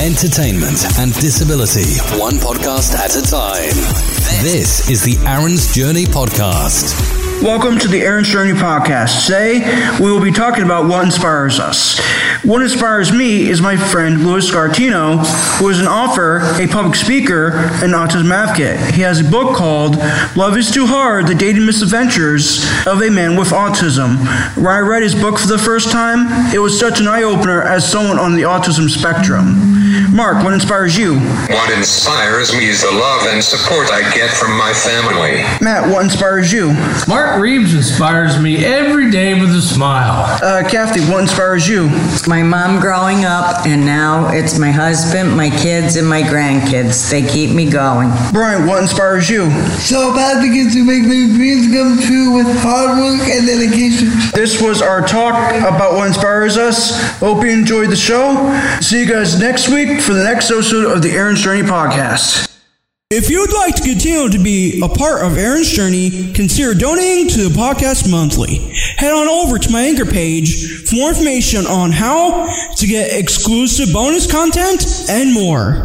entertainment, and disability, one podcast at a time. This is the Aaron's Journey Podcast. Welcome to the Aaron's Journey podcast. Today, we will be talking about what inspires us. What inspires me is my friend Louis Scartino, who is an author, a public speaker, and autism advocate. He has a book called Love is Too Hard The Dating Misadventures of a Man with Autism. When I read his book for the first time, it was such an eye opener as someone on the autism spectrum. Mark, what inspires you? What inspires me is the love and support I get from my family. Matt, what inspires you? Mark Reeves inspires me every day with a smile. Uh, Kathy, what inspires you? It's my mom growing up, and now it's my husband, my kids, and my grandkids. They keep me going. Brian, what inspires you? So Self advocates who make their dreams come true with hard work and dedication. This was our talk about what inspires us. Hope you enjoyed the show. See you guys next week for the next episode of the Aaron's Journey podcast. If you'd like to continue to be a part of Aaron's Journey, consider donating to the podcast monthly. Head on over to my anchor page for more information on how to get exclusive bonus content and more.